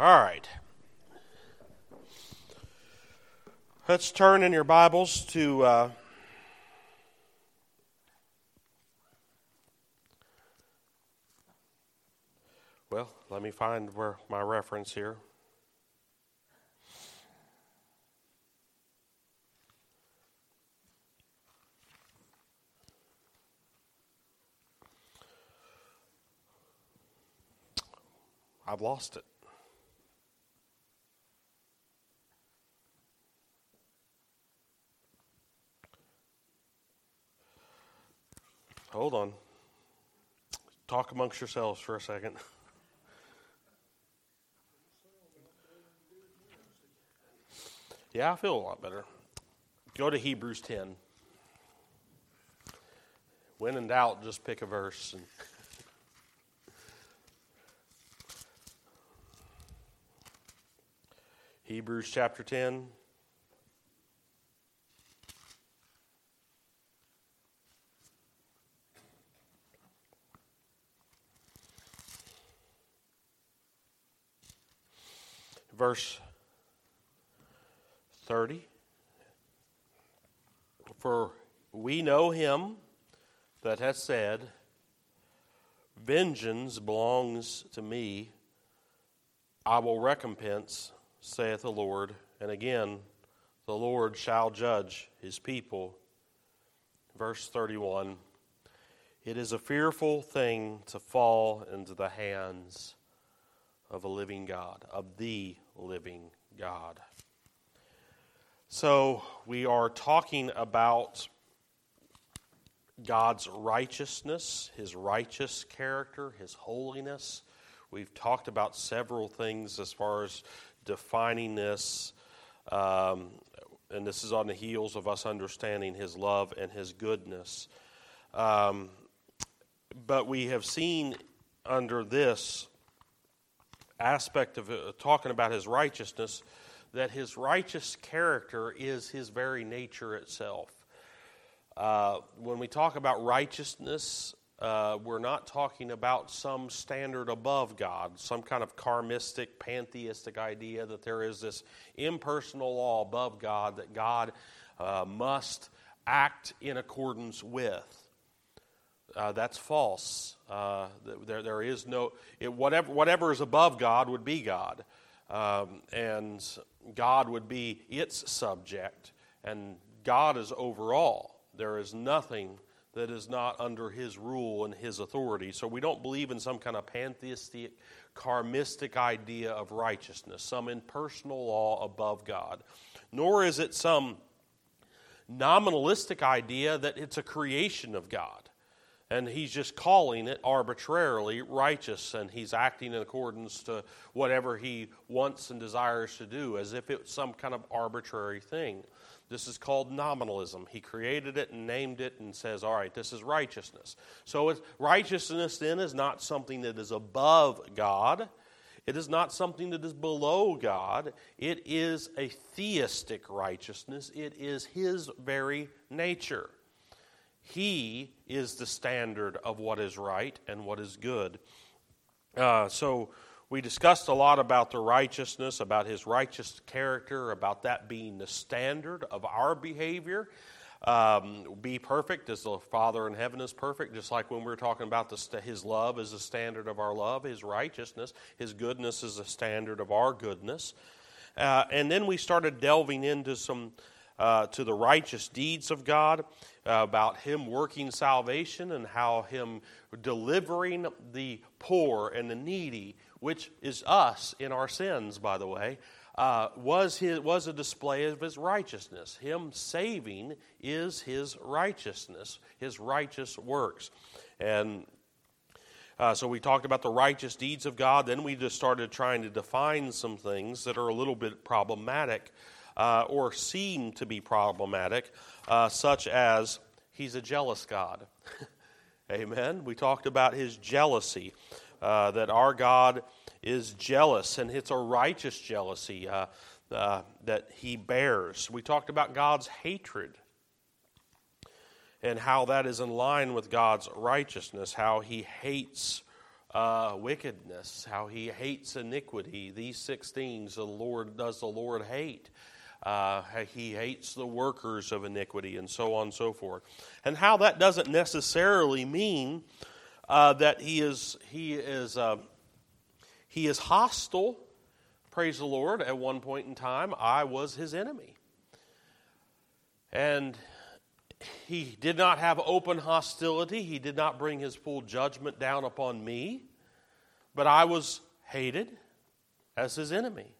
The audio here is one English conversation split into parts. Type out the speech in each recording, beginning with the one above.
All right. Let's turn in your Bibles to uh, well, let me find where my reference here. I've lost it. Hold on. Talk amongst yourselves for a second. Yeah, I feel a lot better. Go to Hebrews 10. When in doubt, just pick a verse. And Hebrews chapter 10. Verse 30. For we know him that hath said, Vengeance belongs to me, I will recompense, saith the Lord. And again, the Lord shall judge his people. Verse 31 It is a fearful thing to fall into the hands of a living God, of the living God. So, we are talking about God's righteousness, His righteous character, His holiness. We've talked about several things as far as defining this, um, and this is on the heels of us understanding His love and His goodness. Um, but we have seen under this aspect of uh, talking about His righteousness that his righteous character is his very nature itself. Uh, when we talk about righteousness, uh, we're not talking about some standard above God, some kind of karmistic, pantheistic idea that there is this impersonal law above God that God uh, must act in accordance with. Uh, that's false. Uh, there, there is no it, whatever whatever is above God would be God, um, and God would be its subject, and God is over all. There is nothing that is not under his rule and his authority. So we don't believe in some kind of pantheistic, karmistic idea of righteousness, some impersonal law above God. Nor is it some nominalistic idea that it's a creation of God and he's just calling it arbitrarily righteous and he's acting in accordance to whatever he wants and desires to do as if it's some kind of arbitrary thing. This is called nominalism. He created it and named it and says all right this is righteousness. So righteousness then is not something that is above god. It is not something that is below god. It is a theistic righteousness. It is his very nature he is the standard of what is right and what is good. Uh, so we discussed a lot about the righteousness, about his righteous character, about that being the standard of our behavior. Um, be perfect as the Father in heaven is perfect, just like when we were talking about the, his love is the standard of our love, his righteousness, his goodness is the standard of our goodness. Uh, and then we started delving into some uh, to the righteous deeds of God, uh, about Him working salvation and how Him delivering the poor and the needy, which is us in our sins, by the way, uh, was, his, was a display of His righteousness. Him saving is His righteousness, His righteous works. And uh, so we talked about the righteous deeds of God. Then we just started trying to define some things that are a little bit problematic uh, or seem to be problematic, uh, such as he's a jealous God. Amen. We talked about his jealousy, uh, that our God is jealous, and it's a righteous jealousy uh, uh, that he bears. We talked about God's hatred and how that is in line with God's righteousness, how he hates uh, wickedness, how he hates iniquity. These six things the Lord does the Lord hate. Uh, he hates the workers of iniquity, and so on and so forth. And how that doesn't necessarily mean uh, that he is he is uh, he is hostile. Praise the Lord. At one point in time, I was his enemy, and he did not have open hostility. He did not bring his full judgment down upon me, but I was hated as his enemy,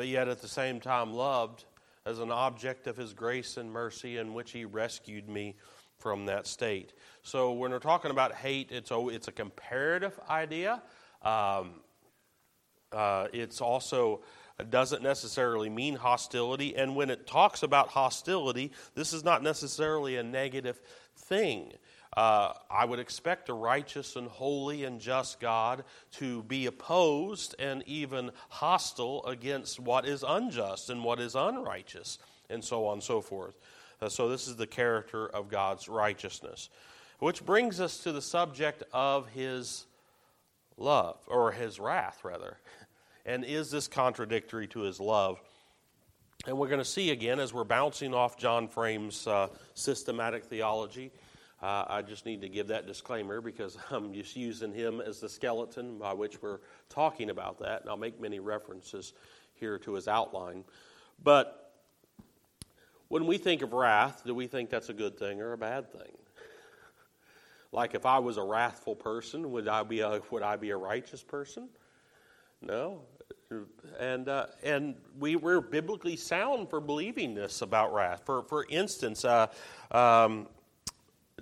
but yet at the same time loved as an object of his grace and mercy in which he rescued me from that state. So when we're talking about hate, it's a, it's a comparative idea. Um, uh, it's also doesn't necessarily mean hostility. And when it talks about hostility, this is not necessarily a negative thing. Uh, I would expect a righteous and holy and just God to be opposed and even hostile against what is unjust and what is unrighteous, and so on and so forth. Uh, so, this is the character of God's righteousness. Which brings us to the subject of his love, or his wrath, rather. And is this contradictory to his love? And we're going to see again as we're bouncing off John Frame's uh, systematic theology. Uh, I just need to give that disclaimer because I'm just using him as the skeleton by which we're talking about that. And I'll make many references here to his outline. But when we think of wrath, do we think that's a good thing or a bad thing? like if I was a wrathful person, would I be a, would I be a righteous person? No. And, uh, and we, we're biblically sound for believing this about wrath. For, for instance, uh, um,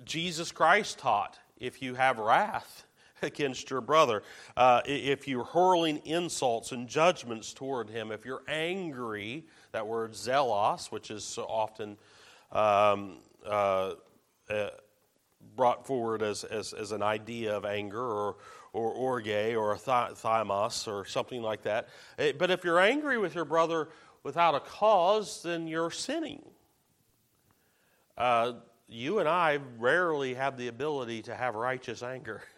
Jesus Christ taught if you have wrath against your brother, uh, if you're hurling insults and judgments toward him, if you're angry, that word zelos, which is so often um, uh, uh, brought forward as, as, as an idea of anger or, or orge or th- thymos or something like that. Eh, but if you're angry with your brother without a cause, then you're sinning. Uh, you and I rarely have the ability to have righteous anger.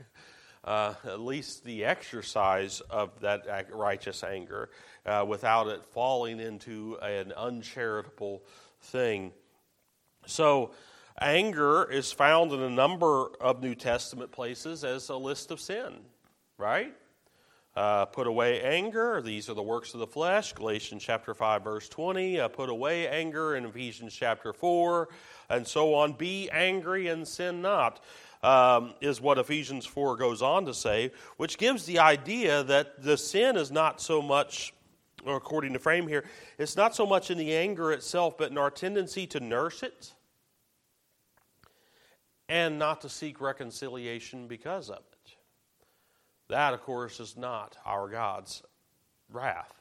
Uh, at least the exercise of that righteous anger uh, without it falling into an uncharitable thing. So, Anger is found in a number of New Testament places as a list of sin, right? Uh, put away anger. These are the works of the flesh. Galatians chapter 5, verse 20. Uh, put away anger in Ephesians chapter 4, and so on. Be angry and sin not, um, is what Ephesians 4 goes on to say, which gives the idea that the sin is not so much, according to Frame here, it's not so much in the anger itself, but in our tendency to nurse it and not to seek reconciliation because of it. That, of course, is not our God's wrath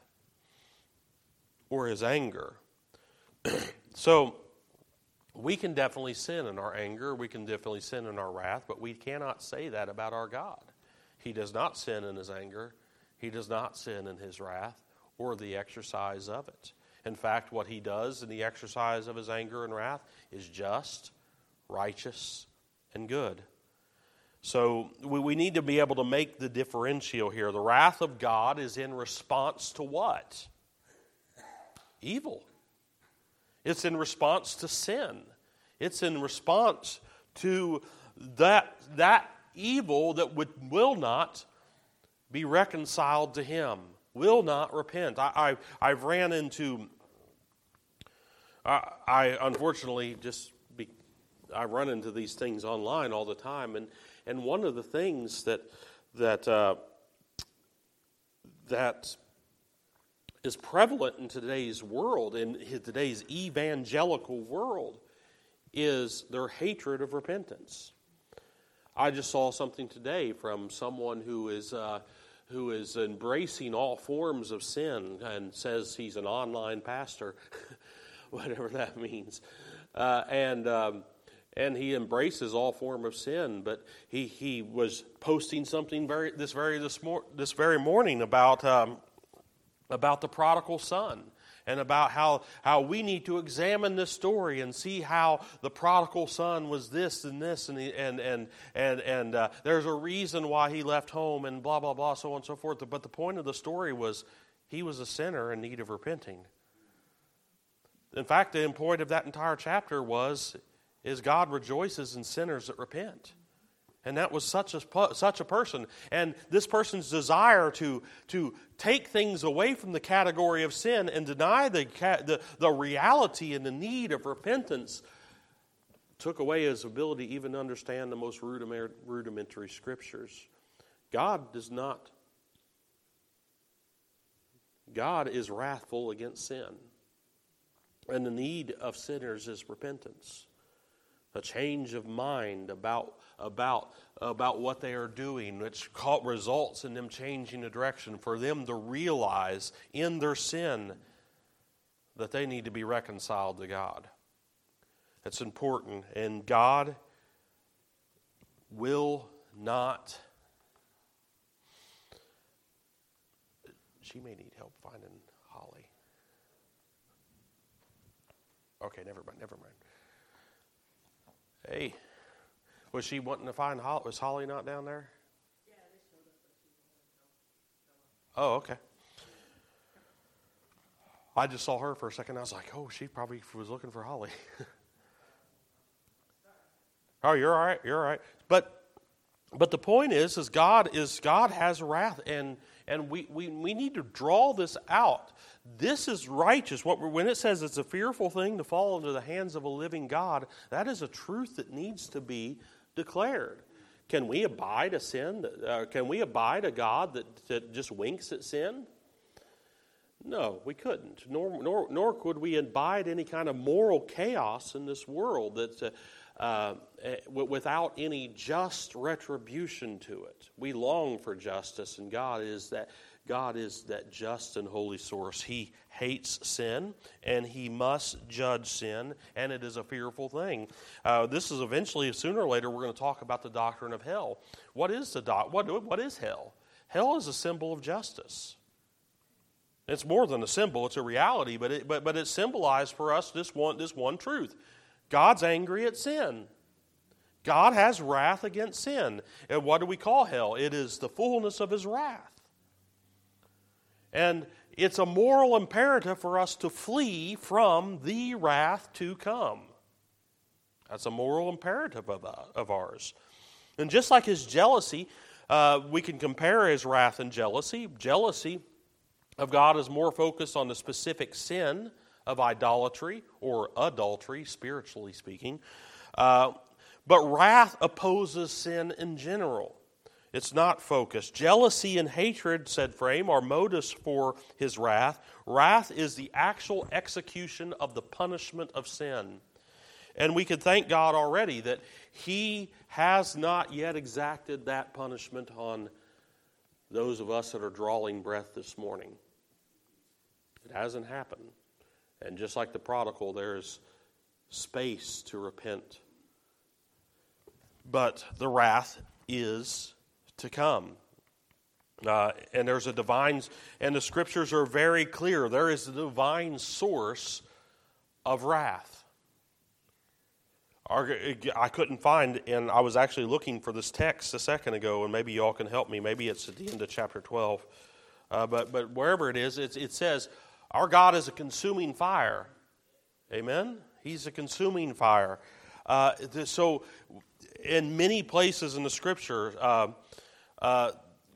or his anger. so, we can definitely sin in our anger, we can definitely sin in our wrath, but we cannot say that about our God. He does not sin in his anger, he does not sin in his wrath or the exercise of it. In fact, what he does in the exercise of his anger and wrath is just, righteous, and good. So we, we need to be able to make the differential here. The wrath of God is in response to what? Evil. It's in response to sin. It's in response to that, that evil that would, will not be reconciled to Him, will not repent. I, I, have ran into, I, I unfortunately just I run into these things online all the time, and and one of the things that that uh, that is prevalent in today's world, in today's evangelical world, is their hatred of repentance. I just saw something today from someone who is. Uh, who is embracing all forms of sin and says he's an online pastor, whatever that means. Uh, and um, and he embraces all form of sin. But he, he was posting something very this very this, mor- this very morning about um, about the prodigal son and about how, how we need to examine this story and see how the prodigal son was this and this and and and and, and uh, there's a reason why he left home and blah blah blah so on and so forth but the point of the story was he was a sinner in need of repenting in fact the point of that entire chapter was is god rejoices in sinners that repent and that was such a, such a person. And this person's desire to, to take things away from the category of sin and deny the, the, the reality and the need of repentance took away his ability even to understand the most rudimentary scriptures. God does not, God is wrathful against sin. And the need of sinners is repentance, a change of mind about about, about what they are doing, which results in them changing the direction, for them to realize in their sin that they need to be reconciled to God. It's important, and God will not. She may need help finding Holly. Okay, never mind, never mind. Hey. Was she wanting to find Holly? Was Holly not down there? Oh, okay. I just saw her for a second. I was like, oh, she probably was looking for Holly. oh, you're all right. You're all right. But but the point is, is God is God has wrath, and and we, we, we need to draw this out. This is righteous. What when it says it's a fearful thing to fall into the hands of a living God, that is a truth that needs to be declared. Can we abide a sin? uh, can we abide a God that, that just winks at sin? No, we couldn't. Nor, nor, nor could we abide any kind of moral chaos in this world that's, uh, uh, eh, without any just retribution to it. We long for justice, and God is that God is that just and holy source. He hates sin and he must judge sin, and it is a fearful thing. Uh, this is eventually, sooner or later, we're going to talk about the doctrine of hell. What is the doc- what, what is hell? Hell is a symbol of justice. It's more than a symbol, it's a reality, but it, but, but it symbolized for us this one, this one truth God's angry at sin. God has wrath against sin. And what do we call hell? It is the fullness of his wrath. And it's a moral imperative for us to flee from the wrath to come. That's a moral imperative of, uh, of ours. And just like his jealousy, uh, we can compare his wrath and jealousy. Jealousy of God is more focused on the specific sin of idolatry or adultery, spiritually speaking. Uh, but wrath opposes sin in general. It's not focused. Jealousy and hatred, said Frame, are motives for his wrath. Wrath is the actual execution of the punishment of sin. And we can thank God already that he has not yet exacted that punishment on those of us that are drawing breath this morning. It hasn't happened. And just like the prodigal, there's space to repent. But the wrath is to come. Uh, and there's a divine, and the scriptures are very clear. There is a divine source of wrath. I couldn't find, and I was actually looking for this text a second ago, and maybe y'all can help me. Maybe it's at the end of chapter 12. Uh, but, but wherever it is, it says, Our God is a consuming fire. Amen? He's a consuming fire. Uh, so, in many places in the scripture, uh, uh,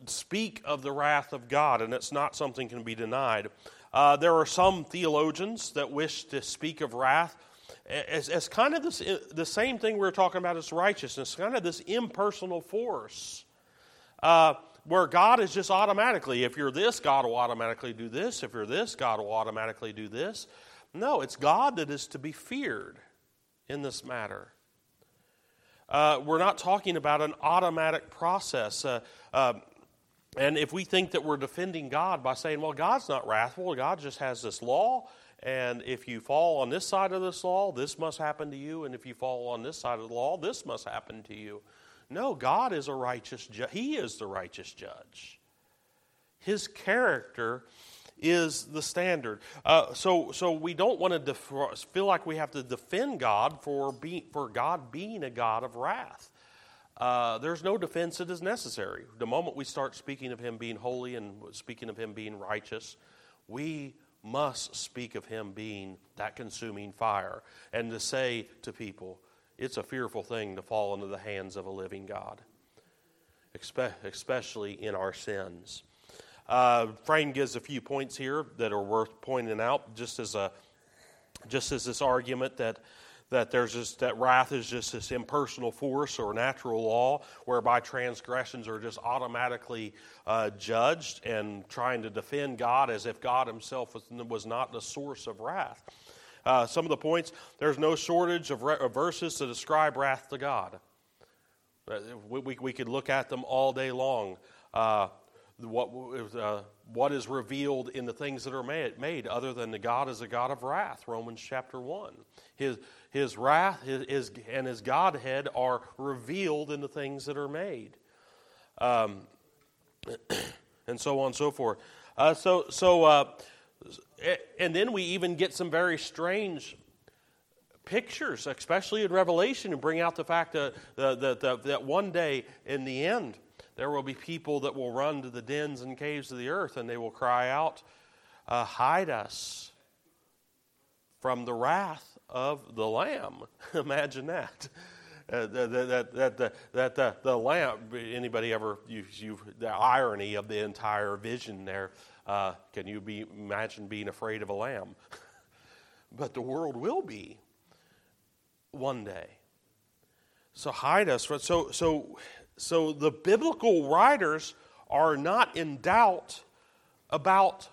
speak of the wrath of God, and it's not something can be denied. Uh, there are some theologians that wish to speak of wrath as, as kind of this, the same thing we were talking about as righteousness, kind of this impersonal force. Uh, where God is just automatically, if you're this, God will automatically do this. If you're this, God will automatically do this. No, it's God that is to be feared in this matter. Uh, we're not talking about an automatic process. Uh, uh, and if we think that we're defending God by saying, well, God's not wrathful, God just has this law, and if you fall on this side of this law, this must happen to you, and if you fall on this side of the law, this must happen to you. No, God is a righteous judge. He is the righteous judge. His character is the standard. Uh, so, so we don't want to def- feel like we have to defend God for, be, for God being a God of wrath. Uh, there's no defense that is necessary. The moment we start speaking of Him being holy and speaking of Him being righteous, we must speak of Him being that consuming fire and to say to people, it's a fearful thing to fall into the hands of a living God, especially in our sins. Uh, Frame gives a few points here that are worth pointing out, just as a just as this argument that that there's just that wrath is just this impersonal force or natural law whereby transgressions are just automatically uh, judged and trying to defend God as if God Himself was, was not the source of wrath. Uh, some of the points there's no shortage of, re- of verses to describe wrath to God. Uh, we, we, we, could look at them all day long. Uh, what, uh, what is revealed in the things that are made, made, other than the God is a God of wrath, Romans chapter 1. His, his wrath his, his, and his Godhead are revealed in the things that are made. Um, and so on and so forth. Uh, so, so uh, and then we even get some very strange pictures, especially in Revelation, and bring out the fact that, that, that, that one day in the end, there will be people that will run to the dens and caves of the earth and they will cry out, uh, Hide us from the wrath of the Lamb. Imagine that. Uh, that, that, that, that, that the, the lamb, anybody ever, you, you, the irony of the entire vision there, uh, can you be, imagine being afraid of a lamb? but the world will be one day. So hide us. So, so so the biblical writers are not in doubt about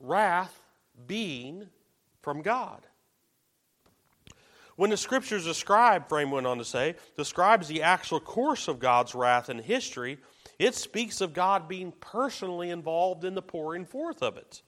wrath being from God. When the scriptures describe, Frame went on to say, describes the actual course of God's wrath in history, it speaks of God being personally involved in the pouring forth of it.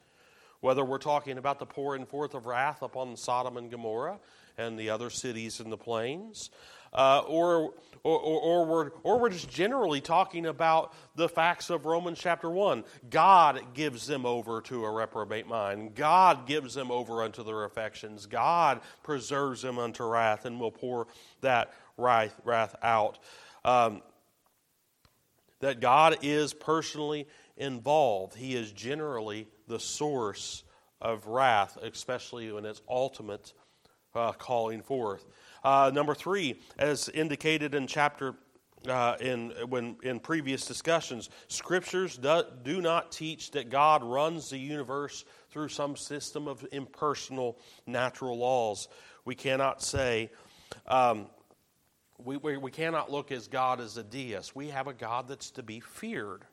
Whether we're talking about the pouring forth of wrath upon Sodom and Gomorrah and the other cities in the plains, uh, or, or, or, we're, or we're just generally talking about the facts of Romans chapter 1. God gives them over to a reprobate mind. God gives them over unto their affections. God preserves them unto wrath and will pour that wrath, wrath out. Um, that God is personally involved. He is generally the source of wrath, especially when it's ultimate uh, calling forth. Uh, number three, as indicated in chapter uh, in when in previous discussions, scriptures do, do, not teach that God runs the universe through some system of impersonal natural laws. We cannot say. Um, we, we, we cannot look as God as a deist. We have a God that's to be feared.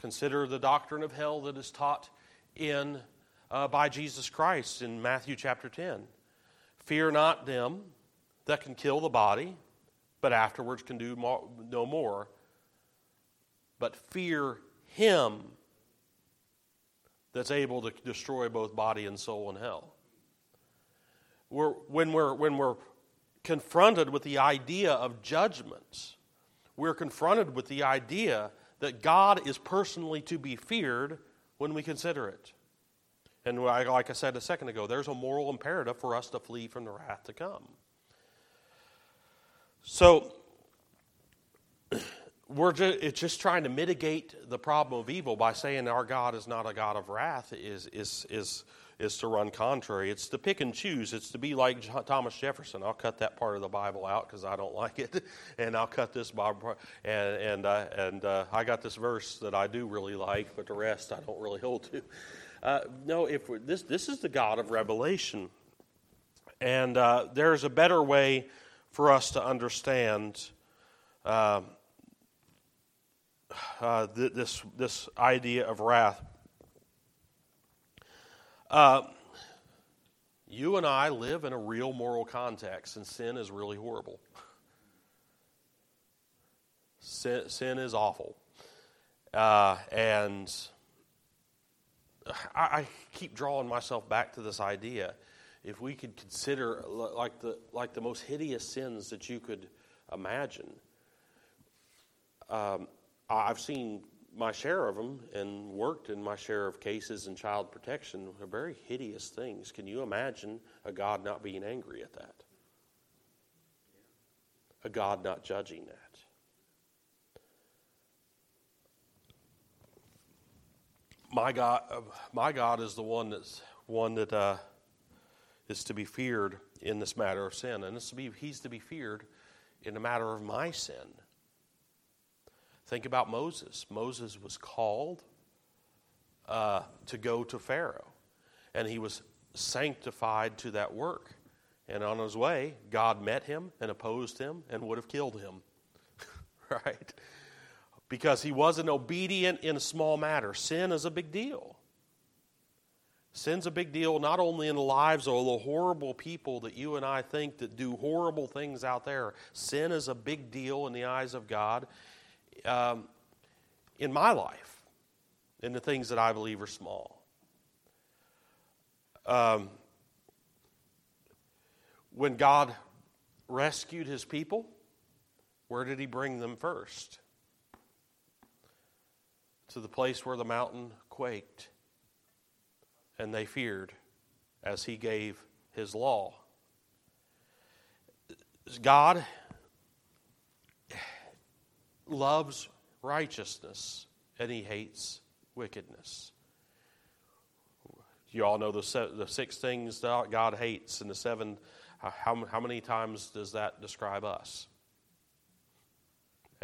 Consider the doctrine of hell that is taught in uh, by Jesus Christ in Matthew chapter 10. Fear not them that can kill the body, but afterwards can do no more. But fear him that's able to destroy both body and soul in hell. We're, when, we're, when we're confronted with the idea of judgments, we're confronted with the idea that God is personally to be feared when we consider it. And like I said a second ago, there's a moral imperative for us to flee from the wrath to come. So, we're just, it's just trying to mitigate the problem of evil by saying our God is not a God of wrath is, is, is, is to run contrary. It's to pick and choose. It's to be like Thomas Jefferson. I'll cut that part of the Bible out because I don't like it, and I'll cut this Bible part. And and uh, and uh, I got this verse that I do really like, but the rest I don't really hold to. Uh, no, if this this is the God of revelation, and uh, there's a better way for us to understand uh, uh, th- this this idea of wrath. Uh, you and I live in a real moral context, and sin is really horrible. Sin, sin is awful. Uh, and I, I keep drawing myself back to this idea. If we could consider like the, like the most hideous sins that you could imagine, um, I've seen my share of them and worked in my share of cases in child protection are very hideous things. Can you imagine a God not being angry at that? A God not judging that? My God, uh, my God is the one that's one that uh, is to be feared in this matter of sin, and to be, He's to be feared in the matter of my sin. Think about Moses. Moses was called uh, to go to Pharaoh, and he was sanctified to that work. And on his way, God met him and opposed him and would have killed him. right? Because he wasn't obedient in a small matter. Sin is a big deal. Sin's a big deal not only in the lives of the horrible people that you and I think that do horrible things out there. Sin is a big deal in the eyes of God um, in my life, in the things that I believe are small. Um, when God rescued his people, where did he bring them first? To the place where the mountain quaked and they feared as he gave his law. God loves righteousness and he hates wickedness. You all know the, the six things that God hates, and the seven. How, how many times does that describe us?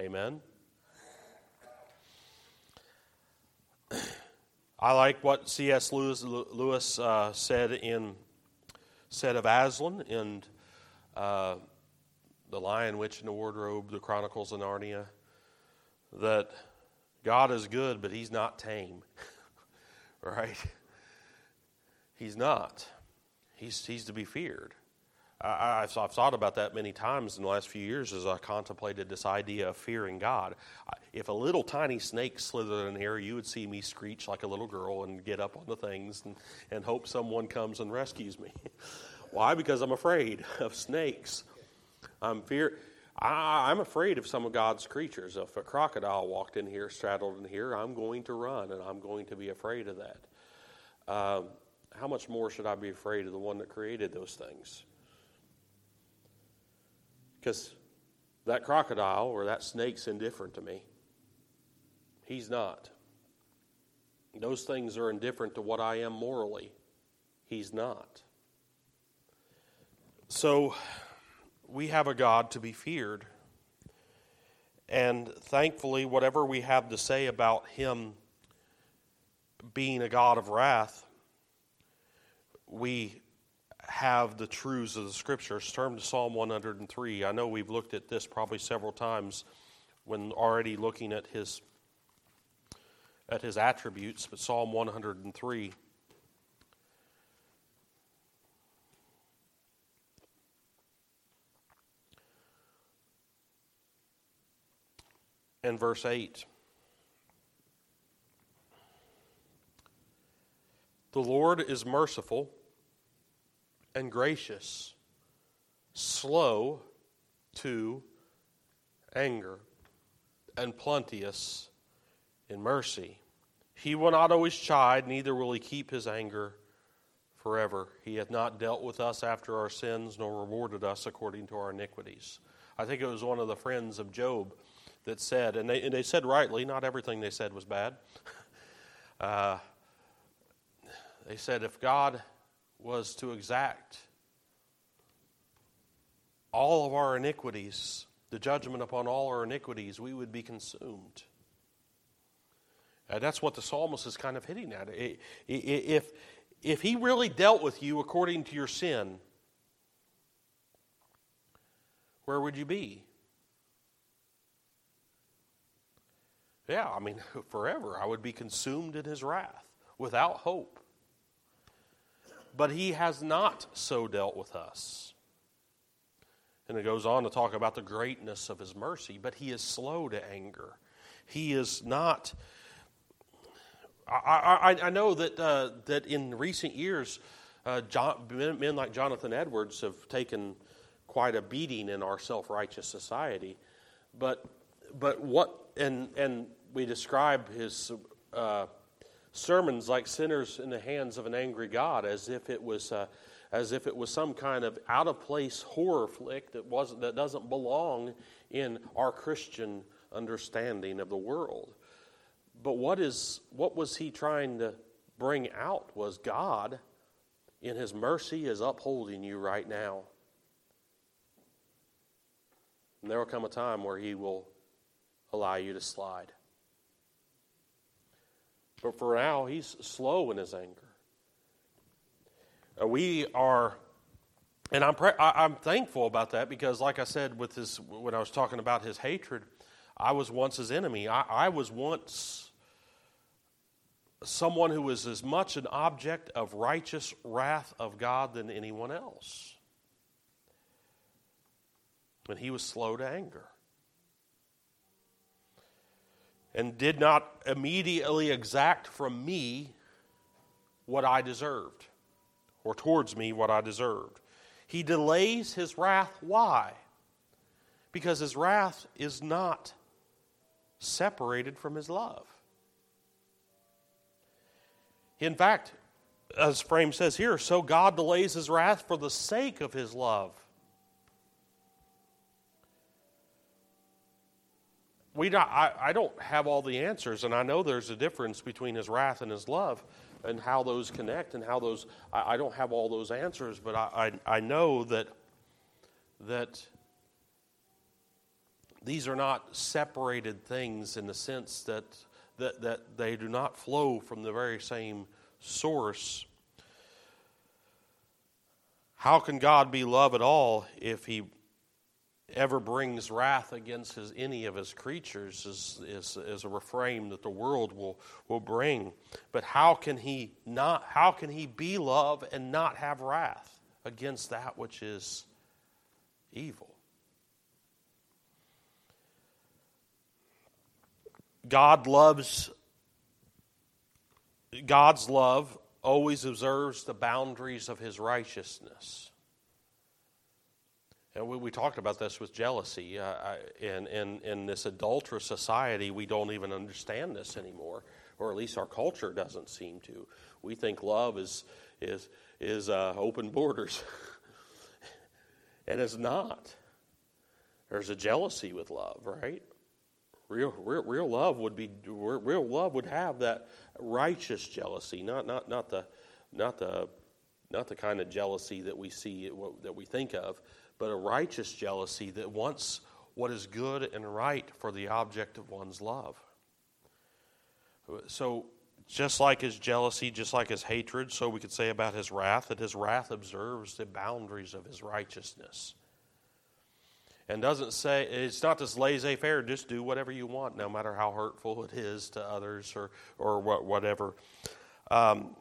Amen. I like what C.S. Lewis, Lewis uh, said in said of Aslan in uh, the Lion, Witch, and the Wardrobe, the Chronicles of Narnia that God is good, but He's not tame. right? He's not. He's, he's to be feared. I, have I've thought about that many times in the last few years as I contemplated this idea of fearing God. If a little tiny snake slithered in here, you would see me screech like a little girl and get up on the things and, and hope someone comes and rescues me. Why? Because I'm afraid of snakes. I'm fear. I, am afraid of some of God's creatures. If a crocodile walked in here, straddled in here, I'm going to run and I'm going to be afraid of that. Um, how much more should I be afraid of the one that created those things? Because that crocodile or that snake's indifferent to me. He's not. Those things are indifferent to what I am morally. He's not. So, we have a God to be feared. And thankfully, whatever we have to say about Him being a God of wrath, we have the truths of the Scriptures. Turn to Psalm 103. I know we've looked at this probably several times when already looking at His at His attributes, but Psalm 103. and verse 8. The Lord is merciful and gracious, slow to anger, and plenteous in mercy. He will not always chide, neither will he keep his anger forever. He hath not dealt with us after our sins, nor rewarded us according to our iniquities. I think it was one of the friends of Job that said, and they, and they said rightly, not everything they said was bad. Uh, they said if God was to exact all of our iniquities, the judgment upon all our iniquities, we would be consumed. Uh, that's what the psalmist is kind of hitting at. If, if he really dealt with you according to your sin, where would you be? Yeah, I mean, forever. I would be consumed in his wrath without hope. But he has not so dealt with us. And it goes on to talk about the greatness of his mercy, but he is slow to anger. He is not. I, I, I know that, uh, that in recent years, uh, John, men like Jonathan Edwards have taken quite a beating in our self righteous society. But, but what and and we describe his uh, sermons like sinners in the hands of an angry God, as if it was. Uh, as if it was some kind of out of place horror flick that wasn't that doesn't belong in our Christian understanding of the world. But what is what was he trying to bring out was God in his mercy is upholding you right now. And there will come a time where he will allow you to slide. But for now, he's slow in his anger. Uh, we are, and I'm, pre- I, am thankful about that because, like I said, with his, when I was talking about his hatred, I was once his enemy. I, I was once someone who was as much an object of righteous wrath of God than anyone else. And he was slow to anger. And did not immediately exact from me what I deserved or towards me what I deserved. He delays his wrath. Why? Because his wrath is not separated from his love. In fact, as Frame says here, so God delays his wrath for the sake of his love. We not, I, I don't have all the answers, and I know there's a difference between his wrath and his love and how those connect and how those I, I don't have all those answers, but I, I, I know that that these are not separated things in the sense that, that, that they do not flow from the very same source. How can God be love at all if he ever brings wrath against his, any of his creatures is, is, is a refrain that the world will, will bring. But how can he not how can he be love and not have wrath against that which is evil? God loves God's love always observes the boundaries of his righteousness. And we, we talked about this with jealousy. Uh, I, in, in, in this adulterous society, we don't even understand this anymore, or at least our culture doesn't seem to. We think love is, is, is uh, open borders, and it's not. There's a jealousy with love, right? Real, real, real love would be real love would have that righteous jealousy, not not not the not the not the kind of jealousy that we see that we think of, but a righteous jealousy that wants what is good and right for the object of one's love. So, just like his jealousy, just like his hatred, so we could say about his wrath that his wrath observes the boundaries of his righteousness. And doesn't say, it's not this laissez faire, just do whatever you want, no matter how hurtful it is to others or, or what, whatever. Um,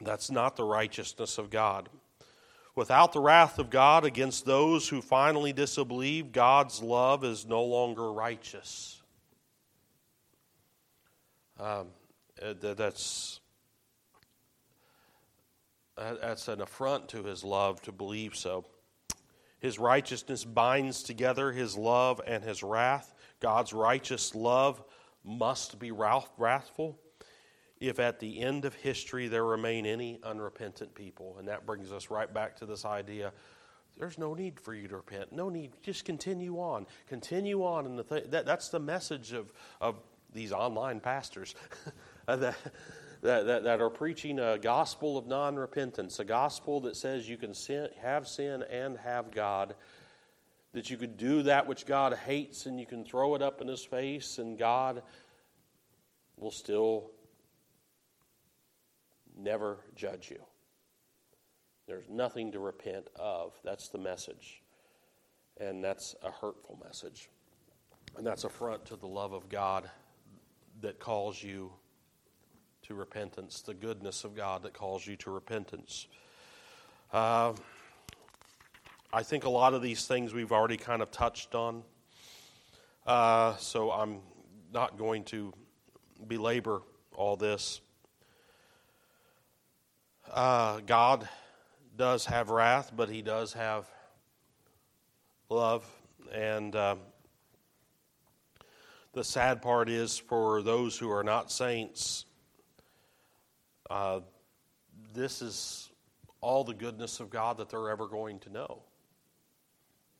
that's not the righteousness of God. Without the wrath of God against those who finally disbelieve, God's love is no longer righteous. Um, uh, that's that's an affront to his love to believe so. His righteousness binds together his love and his wrath. God's righteous love must be wrathful if at the end of history there remain any unrepentant people. And that brings us right back to this idea there's no need for you to repent. No need. Just continue on. Continue on. And th- that, that's the message of, of these online pastors that, that, that, are preaching a gospel of non repentance, a gospel that says you can sin, have sin and have God, that you could do that which God hates and you can throw it up in His face, and God will still never judge you. There's nothing to repent of. That's the message. And that's a hurtful message. And that's affront to the love of God that calls you to repentance, the goodness of God that calls you to repentance. Uh, I think a lot of these things we've already kind of touched on. Uh, so I'm not going to belabor all this. Uh, God does have wrath, but He does have love. And uh, the sad part is for those who are not saints, uh, this is all the goodness of God that they're ever going to know.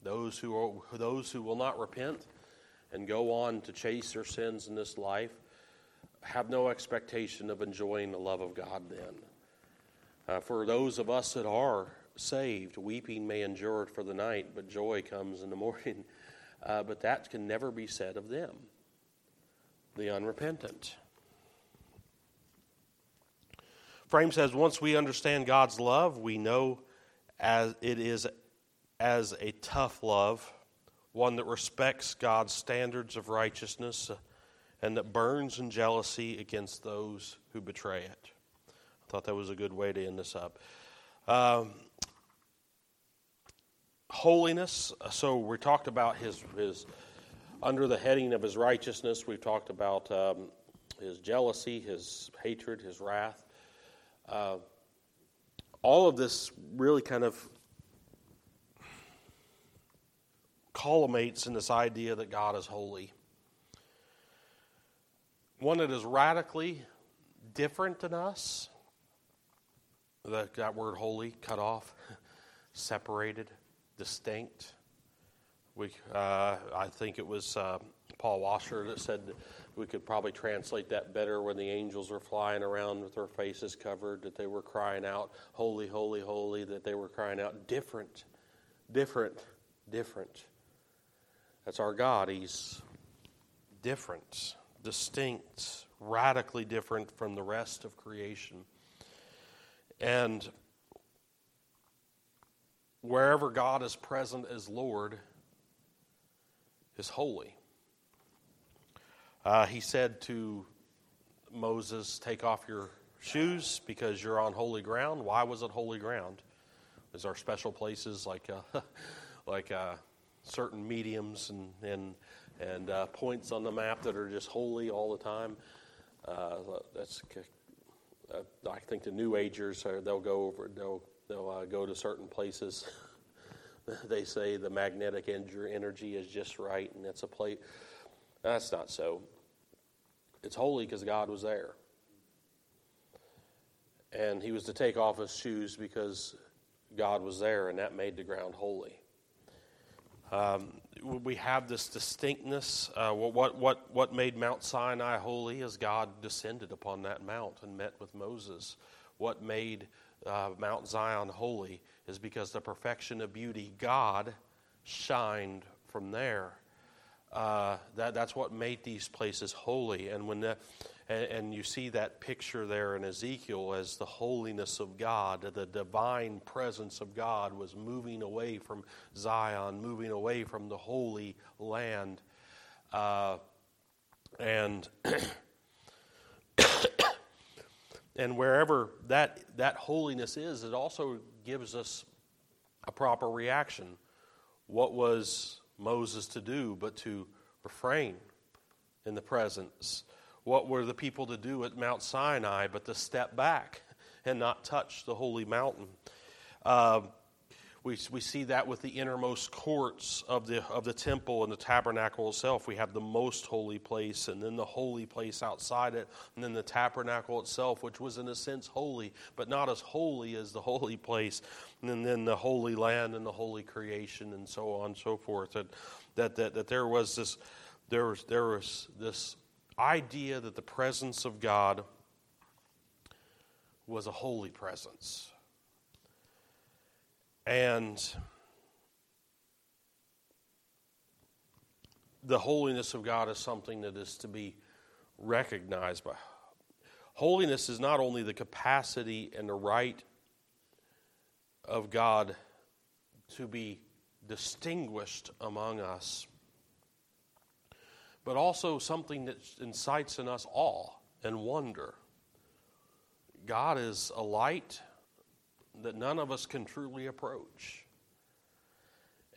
Those who, are, those who will not repent and go on to chase their sins in this life have no expectation of enjoying the love of God then. Uh, for those of us that are saved, weeping may endure for the night, but joy comes in the morning. Uh, but that can never be said of them, the unrepentant. Frame says once we understand God's love, we know as it is as a tough love, one that respects God's standards of righteousness uh, and that burns in jealousy against those who betray it. Thought that was a good way to end this up. Um, holiness. So we talked about his his under the heading of his righteousness. We've talked about um, his jealousy, his hatred, his wrath. Uh, all of this really kind of culminates in this idea that God is holy. One that is radically different than us. That, that word holy, cut off, separated, distinct. We, uh, I think it was uh, Paul Washer that said we could probably translate that better when the angels were flying around with their faces covered, that they were crying out, Holy, holy, holy, that they were crying out, different, different, different. That's our God. He's different, distinct, radically different from the rest of creation. And wherever God is present as Lord is holy. Uh, he said to Moses, Take off your shoes because you're on holy ground. Why was it holy ground? Is there special places like uh, like uh, certain mediums and and and uh, points on the map that are just holy all the time? Uh, that's Uh, I think the New Agers are, they'll go over they'll they'll uh, go to certain places. they say the magnetic energy is just right, and it's a place that's not so. It's holy because God was there. And he was to take off his shoes because God was there, and that made the ground holy. Um, we have this distinctness. Uh, what, what, what made Mount Sinai holy is God descended upon that mount and met with Moses. What made uh, Mount Zion holy is because the perfection of beauty, God shined from there uh, that, that's what made these places holy. And when the, and, and, you see that picture there in Ezekiel as the holiness of God, the divine presence of God was moving away from Zion, moving away from the holy land. Uh, and and wherever that that holiness is, it also gives us a proper reaction. What was Moses to do but to refrain in the presence. What were the people to do at Mount Sinai but to step back and not touch the holy mountain? Uh, we, we see that with the innermost courts of the, of the temple and the tabernacle itself. We have the most holy place, and then the holy place outside it, and then the tabernacle itself, which was in a sense holy, but not as holy as the holy place, and then the holy land and the holy creation, and so on and so forth. That, that, that, that there was this there was, there was this idea that the presence of God was a holy presence and the holiness of God is something that is to be recognized by. Holiness is not only the capacity and the right of God to be distinguished among us, but also something that incites in us awe and wonder. God is a light that none of us can truly approach.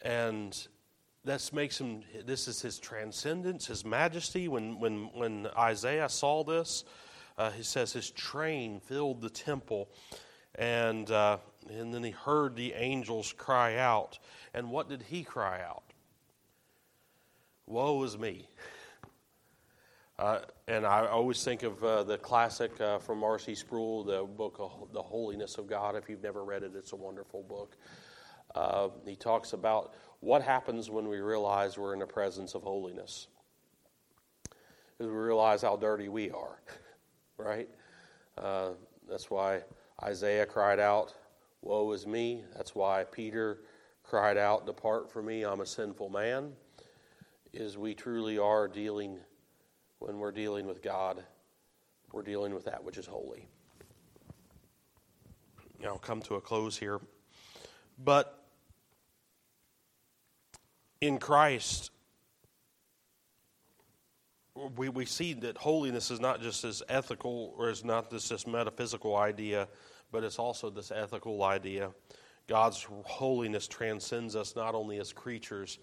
And that makes him, this is his transcendence, his majesty. When, when, when Isaiah saw this, uh, he says his train filled the temple. And, uh, and then he heard the angels cry out. And what did he cry out? Woe is me. Uh, and I always think of uh, the classic uh, from R.C. Sproul, the book The Holiness of God. If you've never read it, it's a wonderful book. Uh, he talks about what happens when we realize we're in the presence of holiness. Is we realize how dirty we are, right? Uh, that's why Isaiah cried out, Woe is me. That's why Peter cried out, Depart from me, I'm a sinful man. Is we truly are dealing when we're dealing with God, we're dealing with that which is holy. I'll come to a close here. But in Christ, we, we see that holiness is not just this ethical or is not this, this metaphysical idea, but it's also this ethical idea. God's holiness transcends us not only as creatures,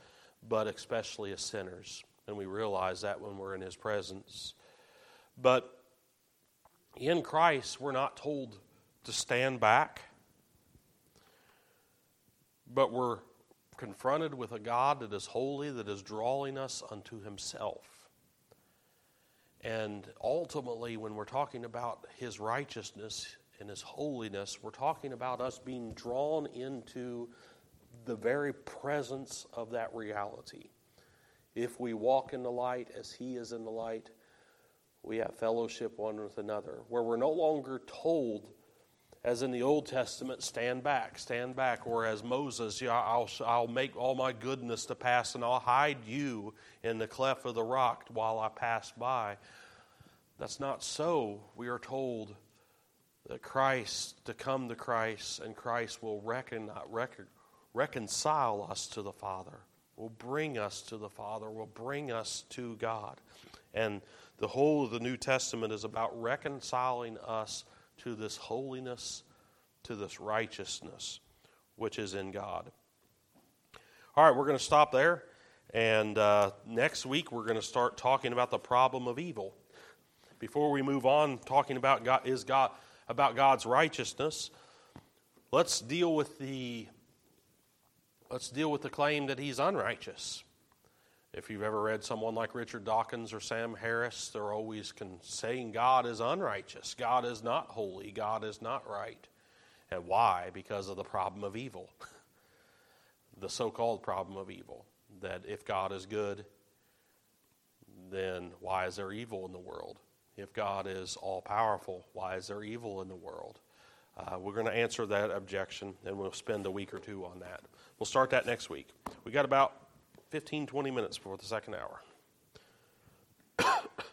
but especially as sinners and we realize that when we're in His presence. But in Christ, we're not told to stand back, but we're confronted with a God that is holy, that is drawing us unto Himself. And ultimately, when we're talking about His righteousness and His holiness, we're talking about us being drawn into the very presence of that reality. If we walk in the light as He is in the light, we have fellowship one with another, where we're no longer told, as in the Old Testament, stand back, stand back, or as Moses, yeah, I'll, I'll make all my goodness to pass and I'll hide you in the cleft of the rock while I pass by. That's not so. We are told that Christ, to come to Christ, and Christ will recon, recon, reconcile us to the Father will bring us to the Father, will bring us to God. And the whole of the New Testament is about reconciling us to this holiness, to this righteousness, which is in God. All right, we're going to stop there. And uh, next week, we're going to start talking about the problem of evil. Before we move on, talking about God, is God about God's righteousness, let's deal with the let's deal with the claim that he's unrighteous. If you've ever read someone like Richard Dawkins or Sam Harris, they're always saying God is unrighteous. God is not holy. God is not right. And why? Because of the problem of evil. the so called problem of evil. That if God is good, then why is there evil in the world? If God is all powerful, why is there evil in the world? Uh, we're going to answer that objection, and we'll spend a week or two on that. We'll start that next week. We got about 15, 20 minutes before the second hour.